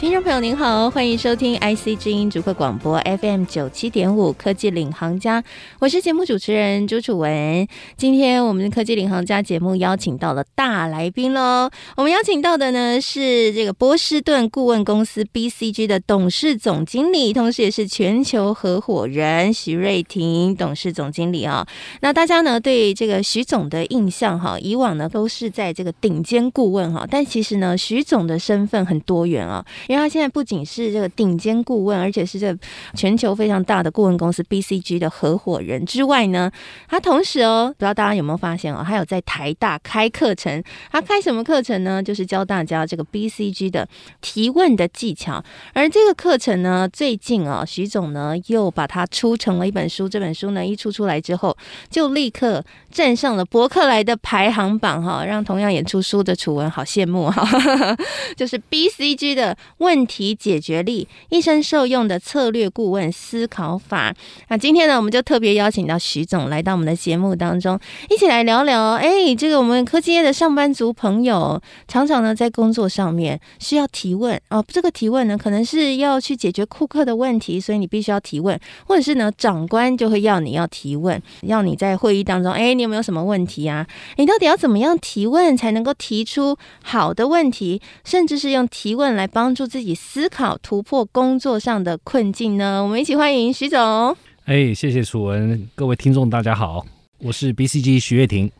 听众朋友您好，欢迎收听 IC 之音逐客广播 FM 九七点五科技领航家，我是节目主持人朱楚文。今天我们的科技领航家节目邀请到了大来宾喽，我们邀请到的呢是这个波士顿顾问公司 BCG 的董事总经理，同时也是全球合伙人徐瑞婷董事总经理啊。那大家呢对这个徐总的印象哈，以往呢都是在这个顶尖顾问哈，但其实呢徐总的身份很多元啊。因为他现在不仅是这个顶尖顾问，而且是这全球非常大的顾问公司 BCG 的合伙人之外呢，他同时哦，不知道大家有没有发现哦，他有在台大开课程。他开什么课程呢？就是教大家这个 BCG 的提问的技巧。而这个课程呢，最近啊，徐总呢又把它出成了一本书。这本书呢一出出来之后，就立刻站上了博客来的排行榜哈，让同样演出书的楚文好羡慕哈。就是 BCG 的。问题解决力，一生受用的策略顾问思考法。那今天呢，我们就特别邀请到徐总来到我们的节目当中，一起来聊聊。哎，这个我们科技业的上班族朋友，常常呢在工作上面需要提问哦。这个提问呢，可能是要去解决顾客的问题，所以你必须要提问，或者是呢，长官就会要你要提问，要你在会议当中，哎，你有没有什么问题啊？你到底要怎么样提问才能够提出好的问题，甚至是用提问来帮助自己思考突破工作上的困境呢？我们一起欢迎徐总。哎，谢谢楚文，各位听众大家好，我是 BCG 徐月婷。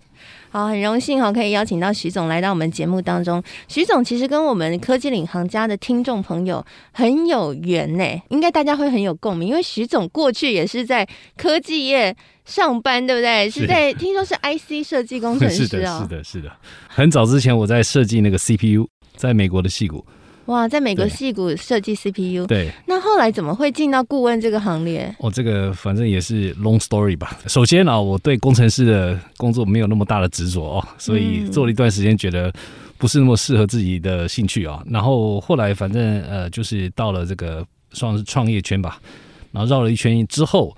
好，很荣幸哈，可以邀请到徐总来到我们节目当中。徐总其实跟我们科技领航家的听众朋友很有缘呢，应该大家会很有共鸣，因为徐总过去也是在科技业上班，对不对？是在听说是 IC 设计工程师啊、哦，是的，是的，是的。很早之前我在设计那个 CPU，在美国的矽谷。哇，在美国戏骨设计 CPU，对，那后来怎么会进到顾问这个行列？哦，这个反正也是 long story 吧。首先啊，我对工程师的工作没有那么大的执着哦，所以做了一段时间，觉得不是那么适合自己的兴趣啊。然后后来反正呃，就是到了这个算是创业圈吧，然后绕了一圈之后。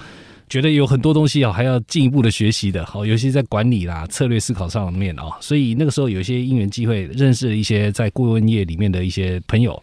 觉得有很多东西啊，还要进一步的学习的，好，尤其在管理啦、策略思考上面啊，所以那个时候有一些因缘机会，认识了一些在顾问业里面的一些朋友，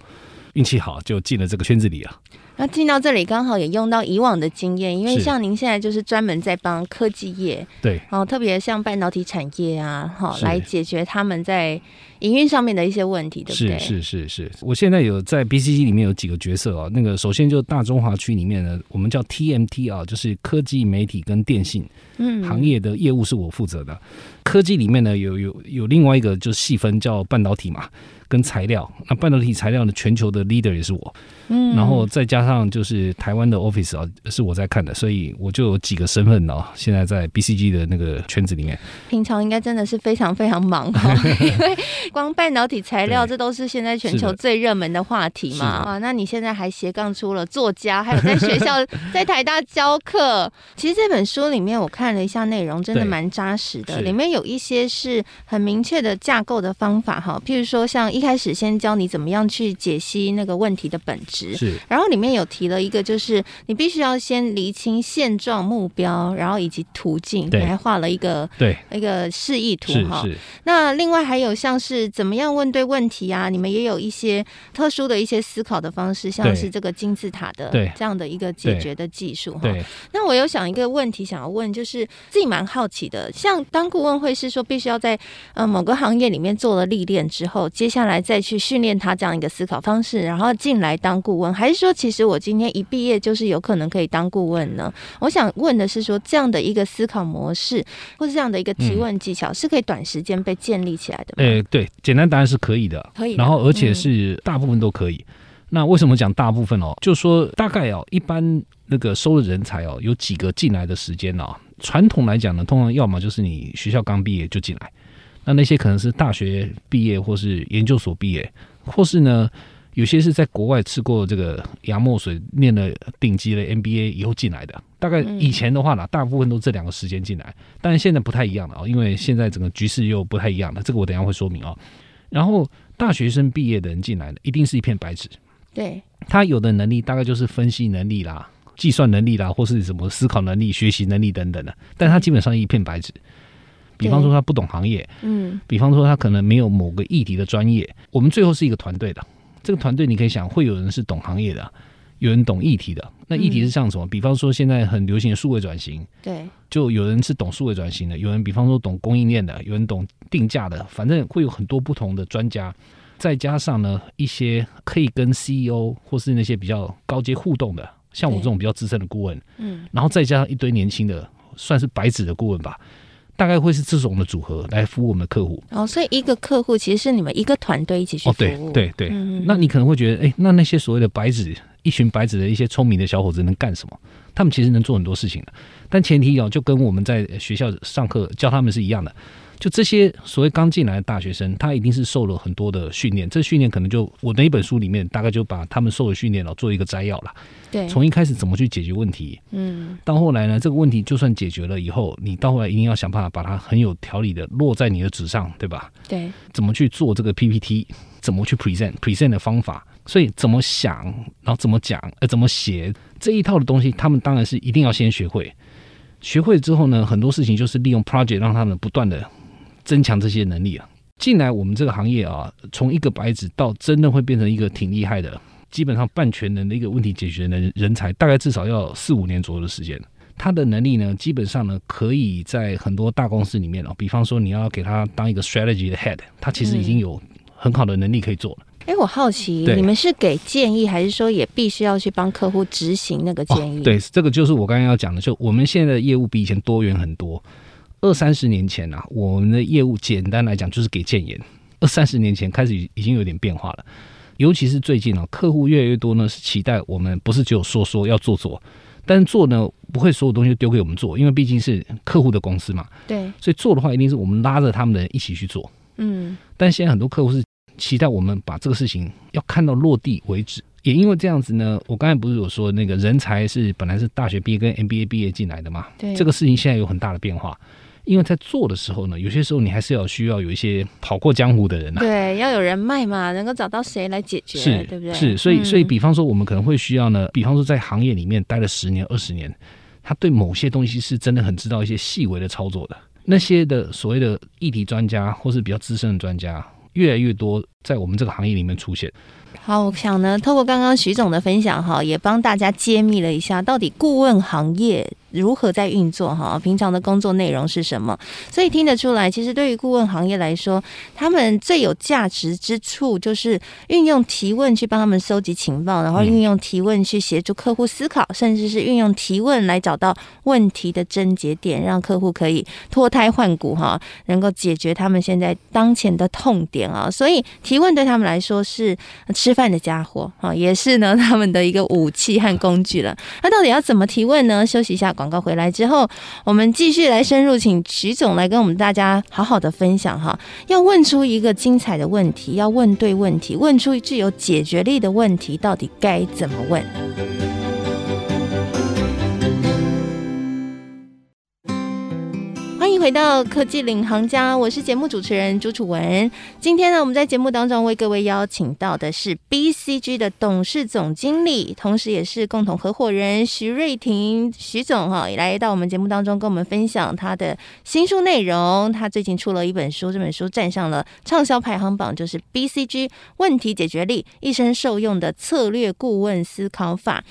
运气好就进了这个圈子里啊。那进到这里刚好也用到以往的经验，因为像您现在就是专门在帮科技业，对，然后特别像半导体产业啊，好来解决他们在营运上面的一些问题，对不对？是是是是，我现在有在 BCG 里面有几个角色啊，那个首先就大中华区里面呢，我们叫 TMT 啊，就是科技媒体跟电信嗯行业的业务是我负责的。科技里面呢有有有另外一个就是细分叫半导体嘛。跟材料，那半导体材料的全球的 leader 也是我，嗯，然后再加上就是台湾的 office 啊，是我在看的，所以我就有几个身份呢。现在在 BCG 的那个圈子里面，平常应该真的是非常非常忙哈，因为光半导体材料这都是现在全球最热门的话题嘛啊。那你现在还斜杠出了作家，还有在学校 在台大教课。其实这本书里面我看了一下内容，真的蛮扎实的，里面有一些是很明确的架构的方法哈，譬如说像。一开始先教你怎么样去解析那个问题的本质，是。然后里面有提了一个，就是你必须要先厘清现状、目标，然后以及途径，你还画了一个对一个示意图哈。那另外还有像是怎么样问对问题啊？你们也有一些特殊的一些思考的方式，像是这个金字塔的这样的一个解决的技术哈。那我有想一个问题想要问，就是自己蛮好奇的，像当顾问会是说必须要在呃某个行业里面做了历练之后，接下来。来再去训练他这样一个思考方式，然后进来当顾问，还是说其实我今天一毕业就是有可能可以当顾问呢？我想问的是说，这样的一个思考模式，或是这样的一个提问技巧，是可以短时间被建立起来的吗？诶，对，简单答案是可以的，可以。然后而且是大部分都可以。那为什么讲大部分哦？就说大概哦，一般那个收的人才哦，有几个进来的时间哦。传统来讲呢，通常要么就是你学校刚毕业就进来。那那些可能是大学毕业，或是研究所毕业，或是呢，有些是在国外吃过这个洋墨水，念了顶级的 MBA 以后进来的。大概以前的话呢，大部分都这两个时间进来，但是现在不太一样了啊，因为现在整个局势又不太一样了。这个我等一下会说明啊。然后大学生毕业的人进来的，一定是一片白纸，对，他有的能力大概就是分析能力啦、计算能力啦，或是什么思考能力、学习能力等等的，但他基本上一片白纸。比方说他不懂行业，嗯，比方说他可能没有某个议题的专业。我们最后是一个团队的，这个团队你可以想，会有人是懂行业的，有人懂议题的。那议题是像什么？比方说现在很流行的数位转型，对，就有人是懂数位转型的，有人比方说懂供应链的，有人懂定价的，反正会有很多不同的专家。再加上呢，一些可以跟 CEO 或是那些比较高阶互动的，像我这种比较资深的顾问，嗯，然后再加上一堆年轻的，算是白纸的顾问吧。大概会是这种的组合来服务我们的客户哦，所以一个客户其实是你们一个团队一起去服务。哦，对对对。嗯、那你可能会觉得，哎，那那些所谓的白纸，一群白纸的一些聪明的小伙子能干什么？他们其实能做很多事情的，但前提哦，就跟我们在学校上课教他们是一样的。就这些所谓刚进来的大学生，他一定是受了很多的训练。这训练可能就我那一本书里面大概就把他们受的训练了做一个摘要了。对，从一开始怎么去解决问题，嗯，到后来呢，这个问题就算解决了以后，你到后来一定要想办法把它很有条理的落在你的纸上，对吧？对，怎么去做这个 PPT，怎么去 present present 的方法，所以怎么想，然后怎么讲，呃，怎么写这一套的东西，他们当然是一定要先学会。学会之后呢，很多事情就是利用 project 让他们不断的。增强这些能力啊，进来我们这个行业啊，从一个白纸到真的会变成一个挺厉害的，基本上半全能的一个问题解决的人才，大概至少要四五年左右的时间。他的能力呢，基本上呢，可以在很多大公司里面哦，比方说你要给他当一个 strategy 的 head，他其实已经有很好的能力可以做了。哎、嗯，我好奇，你们是给建议，还是说也必须要去帮客户执行那个建议？哦、对，这个就是我刚刚要讲的，就我们现在的业务比以前多元很多。二三十年前啊，我们的业务简单来讲就是给建言。二三十年前开始已经有点变化了，尤其是最近啊，客户越来越多呢，是期待我们不是只有说说要做做，但是做呢不会所有东西都丢给我们做，因为毕竟是客户的公司嘛。对，所以做的话一定是我们拉着他们的人一起去做。嗯，但现在很多客户是期待我们把这个事情要看到落地为止。也因为这样子呢，我刚才不是有说那个人才是本来是大学毕业跟 MBA 毕业进来的嘛？对，这个事情现在有很大的变化。因为在做的时候呢，有些时候你还是要需要有一些跑过江湖的人呐、啊。对，要有人脉嘛，能够找到谁来解决，是对不对？是，所以，所以，比方说，我们可能会需要呢，比方说，在行业里面待了十年、二十年，他对某些东西是真的很知道一些细微的操作的。那些的所谓的议题专家，或是比较资深的专家，越来越多在我们这个行业里面出现。好，我想呢，透过刚刚徐总的分享哈，也帮大家揭秘了一下，到底顾问行业。如何在运作哈？平常的工作内容是什么？所以听得出来，其实对于顾问行业来说，他们最有价值之处就是运用提问去帮他们搜集情报，然后运用提问去协助客户思考，甚至是运用提问来找到问题的症结点，让客户可以脱胎换骨哈，能够解决他们现在当前的痛点啊。所以提问对他们来说是吃饭的家伙啊，也是呢他们的一个武器和工具了。那到底要怎么提问呢？休息一下。广告回来之后，我们继续来深入，请徐总来跟我们大家好好的分享哈。要问出一个精彩的问题，要问对问题，问出具有解决力的问题，到底该怎么问？回到科技领航家，我是节目主持人朱楚文。今天呢，我们在节目当中为各位邀请到的是 BCG 的董事总经理，同时也是共同合伙人徐瑞婷徐总哈，也来到我们节目当中跟我们分享他的新书内容。他最近出了一本书，这本书站上了畅销排行榜，就是 BCG 问题解决力，一生受用的策略顾问思考法。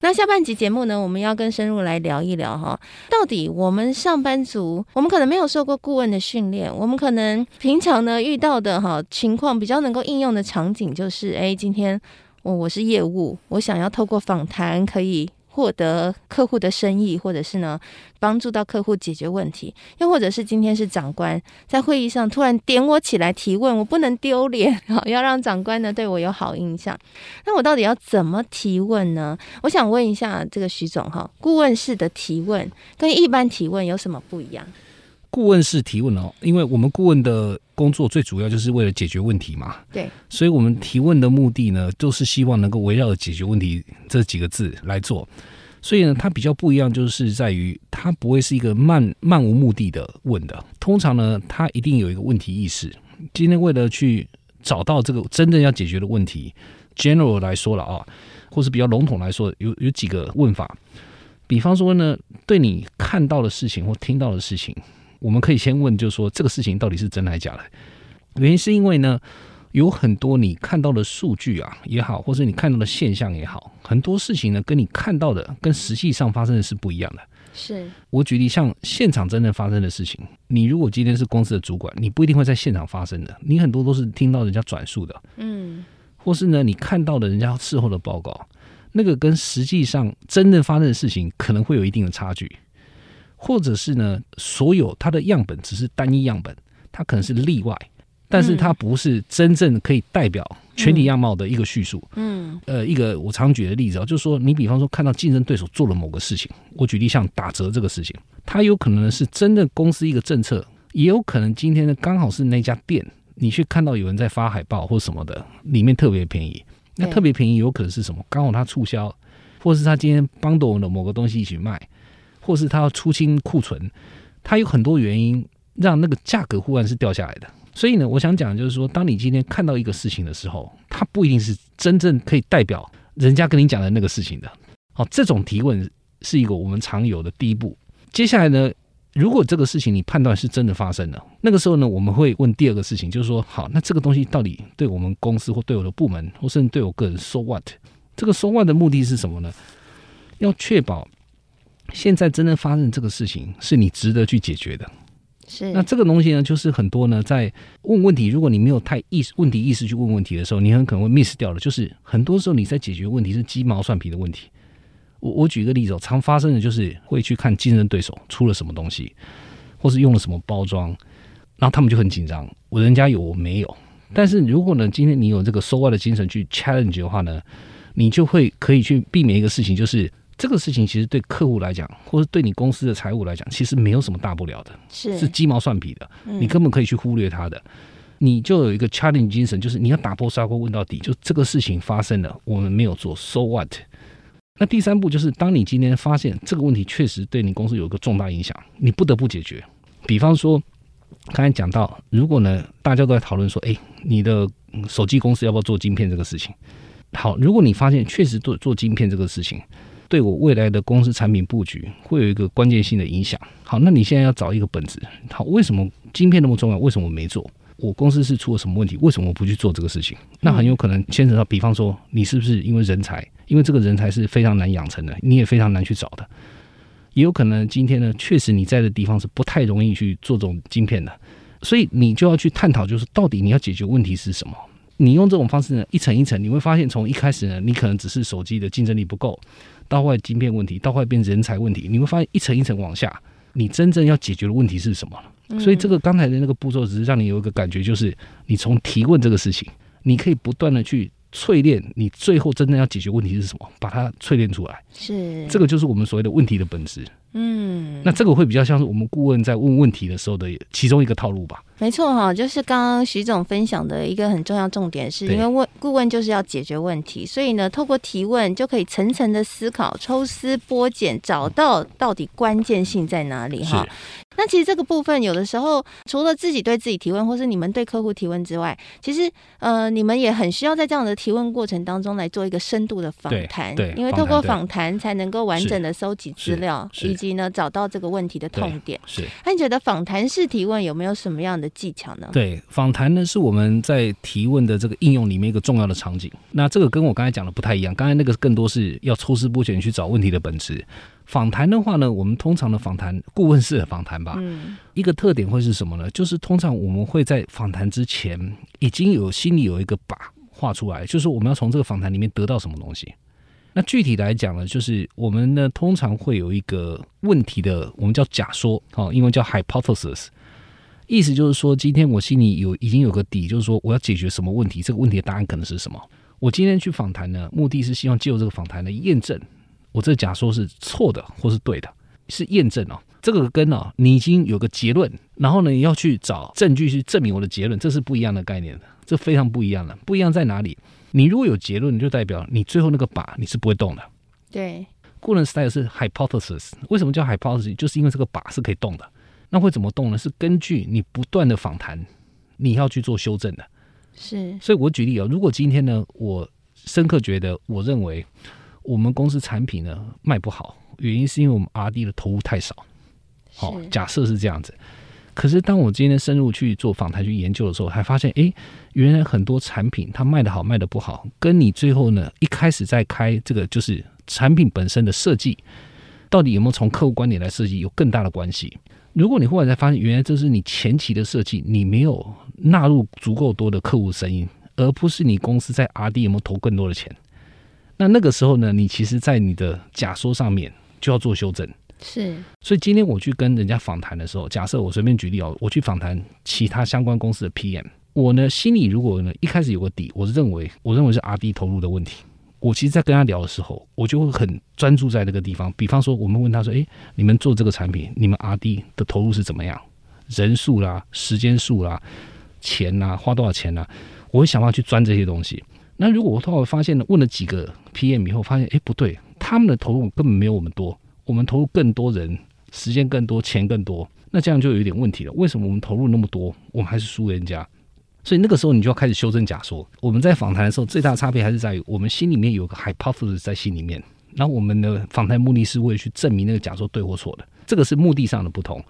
那下半集节目呢，我们要更深入来聊一聊哈，到底我们上班族，我们可能没有受过顾问的训练，我们可能平常呢遇到的哈情况比较能够应用的场景就是，哎，今天我我是业务，我想要透过访谈可以。获得客户的生意，或者是呢帮助到客户解决问题，又或者是今天是长官在会议上突然点我起来提问，我不能丢脸，好，要让长官呢对我有好印象。那我到底要怎么提问呢？我想问一下这个徐总哈，顾问式的提问跟一般提问有什么不一样？顾问式提问哦，因为我们顾问的工作最主要就是为了解决问题嘛。对，所以我们提问的目的呢，就是希望能够围绕着解决问题这几个字来做。所以呢，它比较不一样，就是在于它不会是一个漫漫无目的的问的。通常呢，它一定有一个问题意识。今天为了去找到这个真正要解决的问题，general 来说了啊，或是比较笼统来说，有有几个问法。比方说呢，对你看到的事情或听到的事情，我们可以先问，就是说这个事情到底是真还是假的？原因是因为呢，有很多你看到的数据啊也好，或是你看到的现象也好，很多事情呢跟你看到的跟实际上发生的是不一样的。是我举例，像现场真正发生的事情，你如果今天是公司的主管，你不一定会在现场发生的，你很多都是听到人家转述的，嗯，或是呢你看到的人家事后的报告。那个跟实际上真正发生的事情可能会有一定的差距，或者是呢，所有它的样本只是单一样本，它可能是例外，但是它不是真正可以代表全体样貌的一个叙述。嗯，呃，一个我常举的例子啊，就是说，你比方说看到竞争对手做了某个事情，我举例像打折这个事情，它有可能是真的公司一个政策，也有可能今天呢刚好是那家店，你去看到有人在发海报或什么的，里面特别便宜。那特别便宜有可能是什么？刚好他促销，或是他今天帮到我的某个东西一起卖，或是他要出清库存，他有很多原因让那个价格忽然是掉下来的。所以呢，我想讲就是说，当你今天看到一个事情的时候，它不一定是真正可以代表人家跟你讲的那个事情的。好，这种提问是一个我们常有的第一步。接下来呢？如果这个事情你判断是真的发生了，那个时候呢，我们会问第二个事情，就是说，好，那这个东西到底对我们公司或对我的部门，或甚至对我个人，so what？这个 so what 的目的是什么呢？要确保现在真正发生这个事情是你值得去解决的。是。那这个东西呢，就是很多呢，在问问题，如果你没有太意识问题意识去问问题的时候，你很可能会 miss 掉了。就是很多时候你在解决问题是鸡毛蒜皮的问题。我我举一个例子哦，常发生的就是会去看竞争对手出了什么东西，或是用了什么包装，然后他们就很紧张。我人家有我没有，但是如果呢，今天你有这个 so what 的精神去 challenge 的话呢，你就会可以去避免一个事情，就是这个事情其实对客户来讲，或者对你公司的财务来讲，其实没有什么大不了的，是是鸡毛蒜皮的，你根本可以去忽略它的。你就有一个 challenge 精神，就是你要打破砂锅问到底，就这个事情发生了，我们没有做 so what。那第三步就是，当你今天发现这个问题确实对你公司有一个重大影响，你不得不解决。比方说，刚才讲到，如果呢大家都在讨论说，哎，你的手机公司要不要做晶片这个事情？好，如果你发现确实做做晶片这个事情，对我未来的公司产品布局会有一个关键性的影响。好，那你现在要找一个本质。好，为什么晶片那么重要？为什么我没做？我公司是出了什么问题？为什么我不去做这个事情？那很有可能牵扯到，比方说，你是不是因为人才？因为这个人才是非常难养成的，你也非常难去找的。也有可能今天呢，确实你在的地方是不太容易去做这种晶片的，所以你就要去探讨，就是到底你要解决问题是什么？你用这种方式呢，一层一层，你会发现从一开始呢，你可能只是手机的竞争力不够，到后来晶片问题，到后来变人才问题，你会发现一层一层往下，你真正要解决的问题是什么？所以这个刚才的那个步骤，只是让你有一个感觉，就是你从提问这个事情，你可以不断的去淬炼，你最后真正要解决问题是什么，把它淬炼出来。是这个就是我们所谓的问题的本质。嗯，那这个会比较像是我们顾问在问问题的时候的其中一个套路吧。没错哈，就是刚刚徐总分享的一个很重要重点，是因为问顾问就是要解决问题，所以呢，透过提问就可以层层的思考，抽丝剥茧，找到到底关键性在哪里哈。那其实这个部分有的时候，除了自己对自己提问，或是你们对客户提问之外，其实呃，你们也很需要在这样的提问过程当中来做一个深度的访谈，对，因为透过访谈才能够完整的收集资料，以及呢找到这个问题的痛点。是，那你觉得访谈式提问有没有什么样的技巧呢？对，访谈呢是我们在提问的这个应用里面一个重要的场景。那这个跟我刚才讲的不太一样，刚才那个更多是要抽丝剥茧去找问题的本质。访谈的话呢，我们通常的访谈，顾问式的访谈吧，嗯，一个特点会是什么呢？就是通常我们会在访谈之前已经有心里有一个靶画出来，就是我们要从这个访谈里面得到什么东西。那具体来讲呢，就是我们呢通常会有一个问题的，我们叫假说，哦，英文叫 hypothesis，意思就是说，今天我心里有已经有个底，就是说我要解决什么问题，这个问题的答案可能是什么。我今天去访谈呢，目的是希望借由这个访谈来验证。我这假说是错的，或是对的，是验证哦。这个跟哦，你已经有个结论，然后呢，你要去找证据去证明我的结论，这是不一样的概念的，这非常不一样的。不一样在哪里？你如果有结论，就代表你最后那个靶你是不会动的。对，顾问 style 是 hypothesis，为什么叫 hypothesis？就是因为这个靶是可以动的。那会怎么动呢？是根据你不断的访谈，你要去做修正的。是，所以我举例哦，如果今天呢，我深刻觉得，我认为我们公司产品呢卖不好，原因是因为我们 R&D 的投入太少。好，假设是这样子。可是当我今天深入去做访谈、去研究的时候，还发现，哎，原来很多产品它卖得好、卖得不好，跟你最后呢一开始在开这个就是产品本身的设计，到底有没有从客户观点来设计，有更大的关系。如果你后来才发现，原来这是你前期的设计，你没有纳入足够多的客户声音，而不是你公司在 R&D 有没有投更多的钱，那那个时候呢，你其实在你的假说上面就要做修正。是，所以今天我去跟人家访谈的时候，假设我随便举例哦，我去访谈其他相关公司的 PM，我呢心里如果呢一开始有个底，我认为我认为是 R&D 投入的问题，我其实，在跟他聊的时候，我就会很专注在那个地方。比方说，我们问他说：“诶，你们做这个产品，你们 R&D 的投入是怎么样？人数啦、时间数啦、钱啦，花多少钱呐？”我会想办法去钻这些东西。那如果我后来发现呢，问了几个 PM 以后，发现诶不对，他们的投入根本没有我们多。我们投入更多人，时间更多，钱更多，那这样就有一点问题了。为什么我们投入那么多，我们还是输人家？所以那个时候你就要开始修正假说。我们在访谈的时候，最大的差别还是在于我们心里面有个 hypothesis 在心里面，然后我们的访谈目的是为了去证明那个假说对或错的，这个是目的上的不同。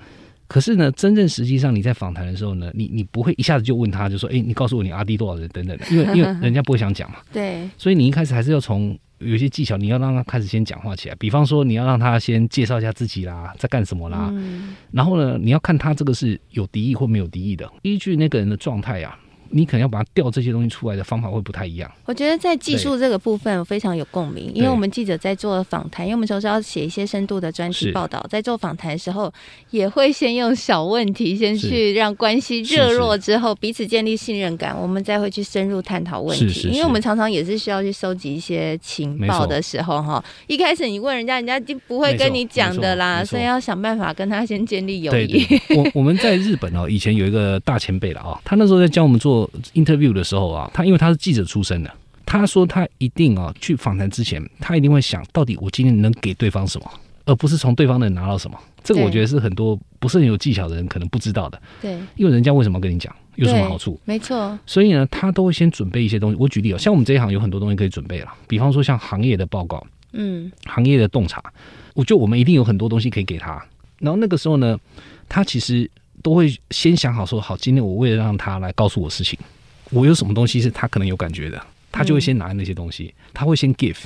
可是呢，真正实际上你在访谈的时候呢，你你不会一下子就问他就说，哎，你告诉我你阿弟多少人等等的，因为因为 人家不会想讲嘛。对。所以你一开始还是要从。有些技巧，你要让他开始先讲话起来。比方说，你要让他先介绍一下自己啦，在干什么啦。嗯。然后呢，你要看他这个是有敌意或没有敌意的，依据那个人的状态啊。你可能要把它调这些东西出来的方法会不太一样。我觉得在技术这个部分我非常有共鸣，因为我们记者在做访谈，因为我们有时候要写一些深度的专题报道，在做访谈的时候，也会先用小问题先去让关系热络之后，彼此建立信任感，我们再会去深入探讨问题。因为我们常常也是需要去收集一些情报的时候，哈，一开始你问人家，人家就不会跟你讲的啦，所以要想办法跟他先建立友谊。我我们在日本哦，以前有一个大前辈了啊，他那时候在教我们做。Interview 的时候啊，他因为他是记者出身的，他说他一定啊去访谈之前，他一定会想到底我今天能给对方什么，而不是从对方能拿到什么。这个我觉得是很多不是很有技巧的人可能不知道的。对，因为人家为什么跟你讲，有什么好处？没错。所以呢，他都会先准备一些东西。我举例啊，像我们这一行有很多东西可以准备了，比方说像行业的报告，嗯，行业的洞察，我就我们一定有很多东西可以给他。然后那个时候呢，他其实都会先想好说，好，今天我为了让他来告诉我事情。我有什么东西是他可能有感觉的，他就会先拿那些东西，嗯、他会先 give，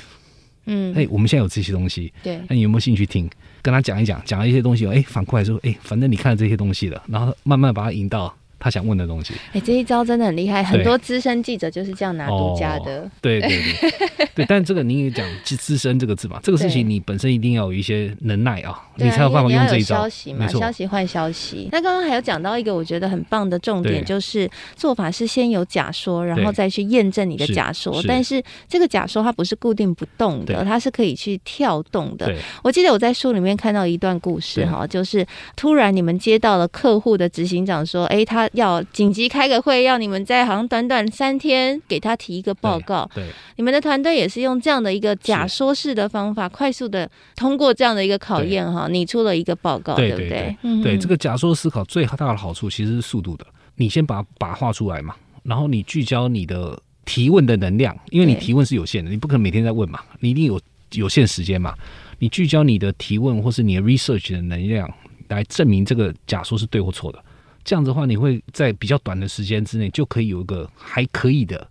嗯，哎，我们现在有这些东西，对，那你有没有兴趣听？跟他讲一讲，讲了一些东西，哎，反过来说，哎，反正你看了这些东西了，然后慢慢把他引到。他想问的东西，哎，这一招真的很厉害，很多资深记者就是这样拿独家的。哦、对对对 对，但这个你也讲“资深”这个字嘛，这个事情你本身一定要有一些能耐啊，你才有办法用这一招。消息嘛，消息换消息。那刚刚还有讲到一个我觉得很棒的重点，就是做法是先有假说，然后再去验证你的假说。但是这个假说它不是固定不动的，它是可以去跳动的。我记得我在书里面看到一段故事哈，就是突然你们接到了客户的执行长说，哎，他。要紧急开个会，要你们在好像短短三天给他提一个报告。对，对你们的团队也是用这样的一个假说式的方法，快速的通过这样的一个考验哈，你出了一个报告，对，对不对？对，对，对，这个假说思考最大的好处其实是速度的。你先把把画出来嘛，然后你聚焦你的提问的能量，因为你提问是有限的，你不可能每天在问嘛，你一定有有限时间嘛。你聚焦你的提问或是你的 research 的能量，来证明这个假说是对或错的。这样子的话，你会在比较短的时间之内就可以有一个还可以的、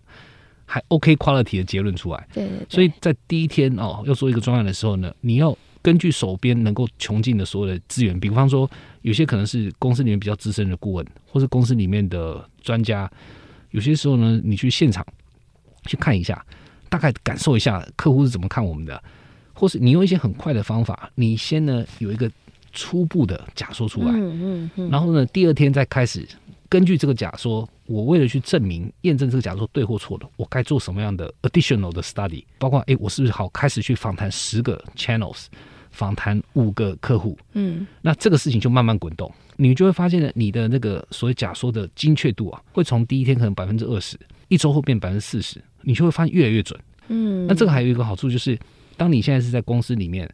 还 OK quality 的结论出来。对，对，对。所以在第一天哦，要做一个专案的时候呢，你要根据手边能够穷尽的所有的资源，比方说有些可能是公司里面比较资深的顾问，或是公司里面的专家，有些时候呢，你去现场去看一下，大概感受一下客户是怎么看我们的，或是你用一些很快的方法，你先呢有一个。初步的假说出来，嗯嗯然后呢，第二天再开始根据这个假说，我为了去证明、验证这个假说对或错的，我该做什么样的 additional 的 study，包括哎，我是不是好开始去访谈十个 channels，访谈五个客户，嗯，那这个事情就慢慢滚动，你就会发现呢，你的那个所谓假说的精确度啊，会从第一天可能百分之二十，一周后变百分之四十，你就会发现越来越准，嗯，那这个还有一个好处就是，当你现在是在公司里面。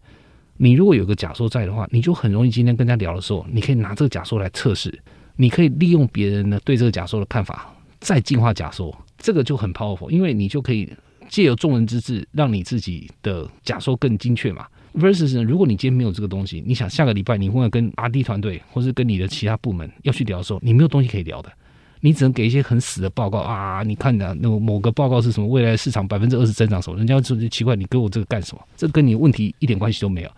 你如果有个假说在的话，你就很容易今天跟人家聊的时候，你可以拿这个假说来测试，你可以利用别人呢对这个假说的看法再进化假说，这个就很 powerful，因为你就可以借由众人之智，让你自己的假说更精确嘛。Versus 呢，如果你今天没有这个东西，你想下个礼拜你会跟 RD 团队，或是跟你的其他部门要去聊的时候，你没有东西可以聊的，你只能给一些很死的报告啊！你看的那个某个报告是什么？未来市场百分之二十增长什么？人家就奇怪，你给我这个干什么？这跟你问题一点关系都没有。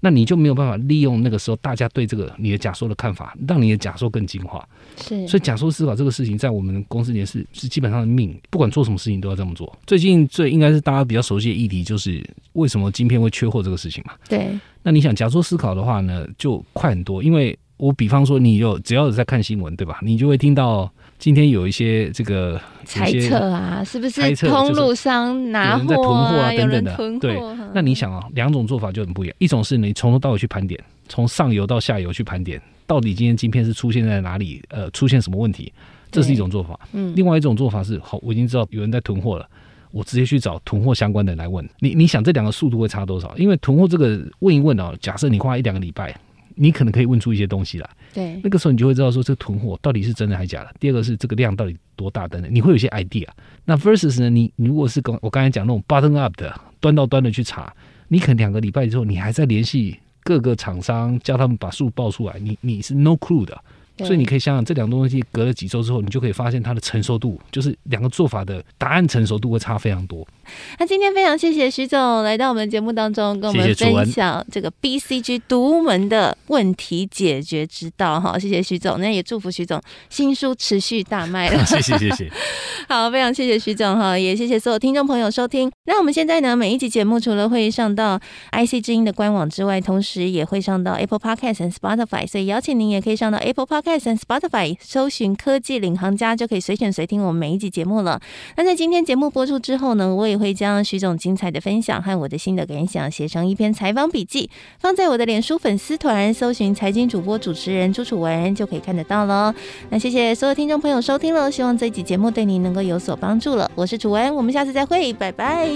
那你就没有办法利用那个时候大家对这个你的假说的看法，让你的假说更进化。是，所以假说思考这个事情，在我们公司里面是是基本上的命，不管做什么事情都要这么做。最近最应该是大家比较熟悉的议题，就是为什么晶片会缺货这个事情嘛。对。那你想假说思考的话呢，就快很多，因为我比方说，你有只要有在看新闻，对吧？你就会听到。今天有一些这个猜测啊，是不是通路商拿货啊？有人在囤货啊，等等的。对，那你想啊，两种做法就很不一样。一种是你从头到尾去盘点，从上游到下游去盘点，到底今天晶片是出现在哪里？呃，出现什么问题？这是一种做法。嗯。另外一种做法是，好，我已经知道有人在囤货了，我直接去找囤货相关的人来问你。你想这两个速度会差多少？因为囤货这个问一问啊，假设你花一两个礼拜。你可能可以问出一些东西来，对，那个时候你就会知道说这个囤货到底是真的还是假的。第二个是这个量到底多大等等，你会有一些 idea。那 versus 呢？你如果是跟我刚才讲那种 button up 的端到端的去查，你可能两个礼拜之后，你还在联系各个厂商，叫他们把数报出来，你你是 no clue 的。所以你可以想想，这两个东西隔了几周之后，你就可以发现它的成熟度，就是两个做法的答案成熟度会差非常多。那今天非常谢谢徐总来到我们节目当中，跟我们分享这个 BCG 独门的问题解决之道。哈，谢谢徐总，那也祝福徐总新书持续大卖 了。谢谢谢谢。好，非常谢谢徐总哈，也谢谢所有听众朋友收听。那我们现在呢，每一集节目除了会上到 IC 之音的官网之外，同时也会上到 Apple Podcast 和 Spotify，所以邀请您也可以上到 Apple Podcast 和 Spotify 搜寻科技领航家，就可以随选随听我们每一集节目了。那在今天节目播出之后呢，我也会将徐总精彩的分享和我的心得感想写成一篇采访笔记，放在我的脸书粉丝团，搜寻财经主播主持人朱楚文就可以看得到喽。那谢谢所有听众朋友收听了，希望这一集节目对您能够有所帮助了。我是楚文，我们下次再会，拜拜。